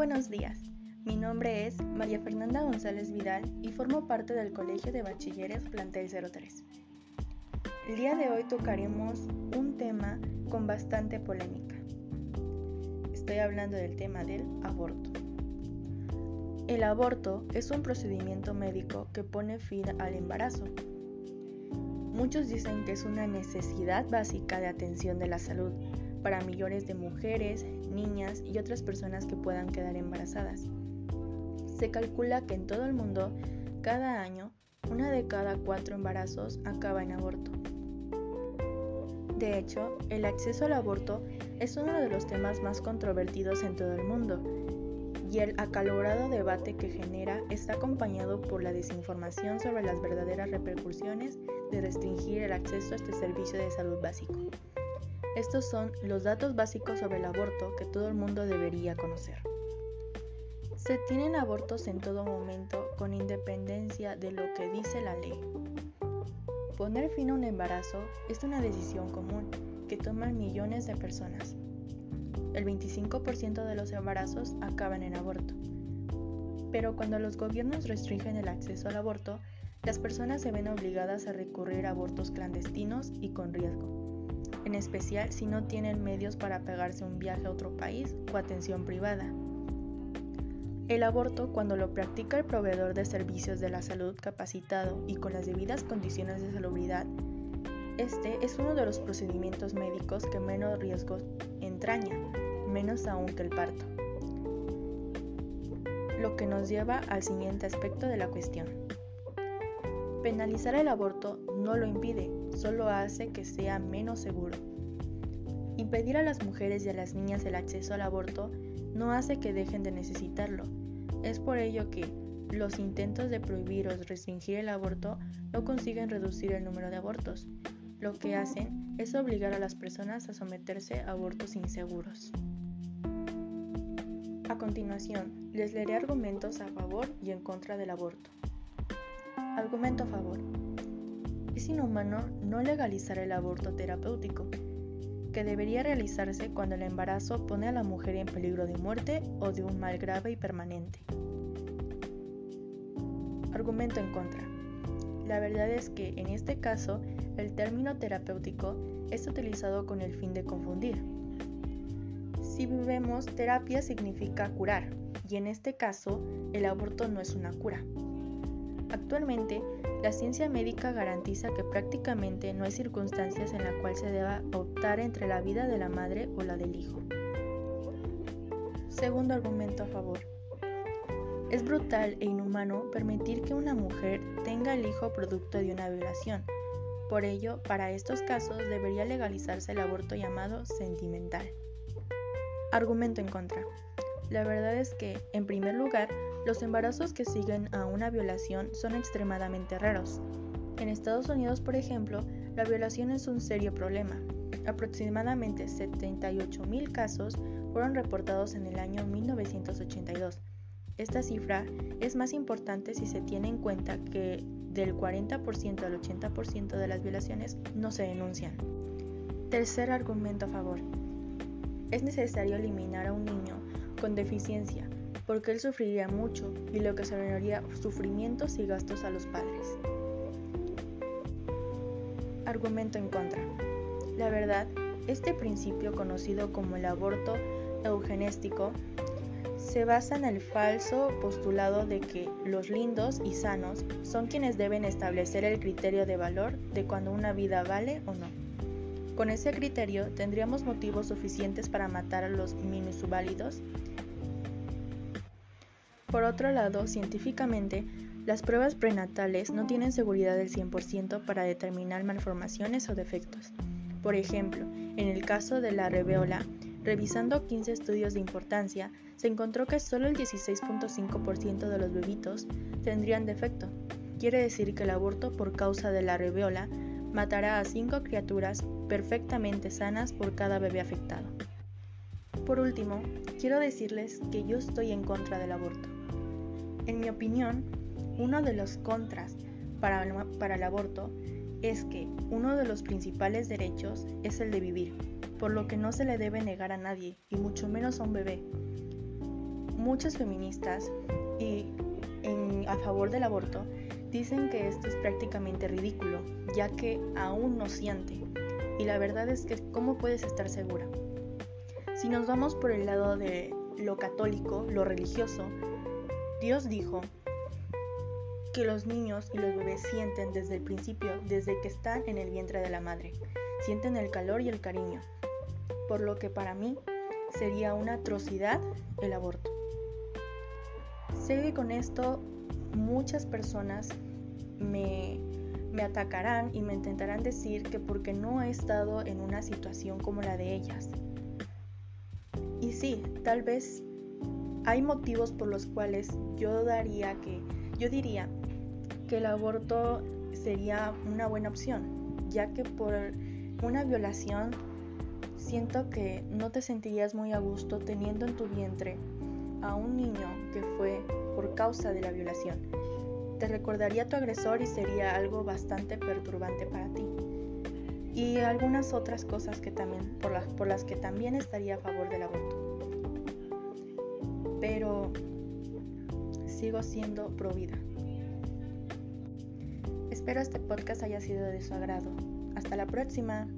buenos días. Mi nombre es María Fernanda González Vidal y formo parte del Colegio de Bachilleres Plantel 03. El día de hoy tocaremos un tema con bastante polémica. Estoy hablando del tema del aborto. El aborto es un procedimiento médico que pone fin al embarazo. Muchos dicen que es una necesidad básica de atención de la salud para millones de mujeres, niñas y otras personas que puedan quedar embarazadas. Se calcula que en todo el mundo, cada año, una de cada cuatro embarazos acaba en aborto. De hecho, el acceso al aborto es uno de los temas más controvertidos en todo el mundo, y el acalorado debate que genera está acompañado por la desinformación sobre las verdaderas repercusiones de restringir el acceso a este servicio de salud básico. Estos son los datos básicos sobre el aborto que todo el mundo debería conocer. Se tienen abortos en todo momento con independencia de lo que dice la ley. Poner fin a un embarazo es una decisión común que toman millones de personas. El 25% de los embarazos acaban en aborto. Pero cuando los gobiernos restringen el acceso al aborto, las personas se ven obligadas a recurrir a abortos clandestinos y con riesgo en especial si no tienen medios para pagarse un viaje a otro país o atención privada. El aborto, cuando lo practica el proveedor de servicios de la salud capacitado y con las debidas condiciones de salubridad, este es uno de los procedimientos médicos que menos riesgos entraña, menos aún que el parto. Lo que nos lleva al siguiente aspecto de la cuestión. Penalizar el aborto no lo impide, solo hace que sea menos seguro. Impedir a las mujeres y a las niñas el acceso al aborto no hace que dejen de necesitarlo. Es por ello que los intentos de prohibir o restringir el aborto no consiguen reducir el número de abortos. Lo que hacen es obligar a las personas a someterse a abortos inseguros. A continuación, les leeré argumentos a favor y en contra del aborto. Argumento a favor. Es inhumano no legalizar el aborto terapéutico, que debería realizarse cuando el embarazo pone a la mujer en peligro de muerte o de un mal grave y permanente. Argumento en contra. La verdad es que en este caso el término terapéutico es utilizado con el fin de confundir. Si vemos, terapia significa curar, y en este caso el aborto no es una cura. Actualmente, la ciencia médica garantiza que prácticamente no hay circunstancias en la cual se deba optar entre la vida de la madre o la del hijo. Segundo argumento a favor. Es brutal e inhumano permitir que una mujer tenga el hijo producto de una violación. Por ello, para estos casos debería legalizarse el aborto llamado sentimental. Argumento en contra. La verdad es que, en primer lugar, los embarazos que siguen a una violación son extremadamente raros. En Estados Unidos, por ejemplo, la violación es un serio problema. Aproximadamente 78.000 casos fueron reportados en el año 1982. Esta cifra es más importante si se tiene en cuenta que del 40% al 80% de las violaciones no se denuncian. Tercer argumento a favor. Es necesario eliminar a un niño con deficiencia porque él sufriría mucho y lo que se generaría sufrimientos y gastos a los padres. Argumento en contra. La verdad, este principio conocido como el aborto eugenéstico se basa en el falso postulado de que los lindos y sanos son quienes deben establecer el criterio de valor de cuando una vida vale o no. Con ese criterio tendríamos motivos suficientes para matar a los minusválidos por otro lado, científicamente, las pruebas prenatales no tienen seguridad del 100% para determinar malformaciones o defectos. Por ejemplo, en el caso de la reveola, revisando 15 estudios de importancia, se encontró que solo el 16.5% de los bebitos tendrían defecto. Quiere decir que el aborto por causa de la reveola matará a 5 criaturas perfectamente sanas por cada bebé afectado. Por último, quiero decirles que yo estoy en contra del aborto. En mi opinión, uno de los contras para, el aborto es que uno de los principales derechos es el de vivir, por lo que no se le debe negar a nadie, y mucho menos a un bebé. muchas feministas y a favor del aborto dicen que esto es prácticamente ridículo, ya que aún no siente. Y la verdad es que ¿cómo puedes estar segura? Si nos vamos por el lado de lo católico, lo religioso, Dios dijo que los niños y los bebés sienten desde el principio, desde que están en el vientre de la madre, sienten el calor y el cariño, por lo que para mí sería una atrocidad el aborto. Sé que con esto muchas personas me, me atacarán y me intentarán decir que porque no he estado en una situación como la de ellas. Y sí, tal vez hay motivos por los cuales yo daría que yo diría que el aborto sería una buena opción, ya que por una violación siento que no te sentirías muy a gusto teniendo en tu vientre a un niño que fue por causa de la violación. Te recordaría a tu agresor y sería algo bastante perturbante para ti. Y algunas otras cosas que también, por, las, por las que también estaría a favor del aborto. Pero sigo siendo pro vida. Espero este podcast haya sido de su agrado. Hasta la próxima.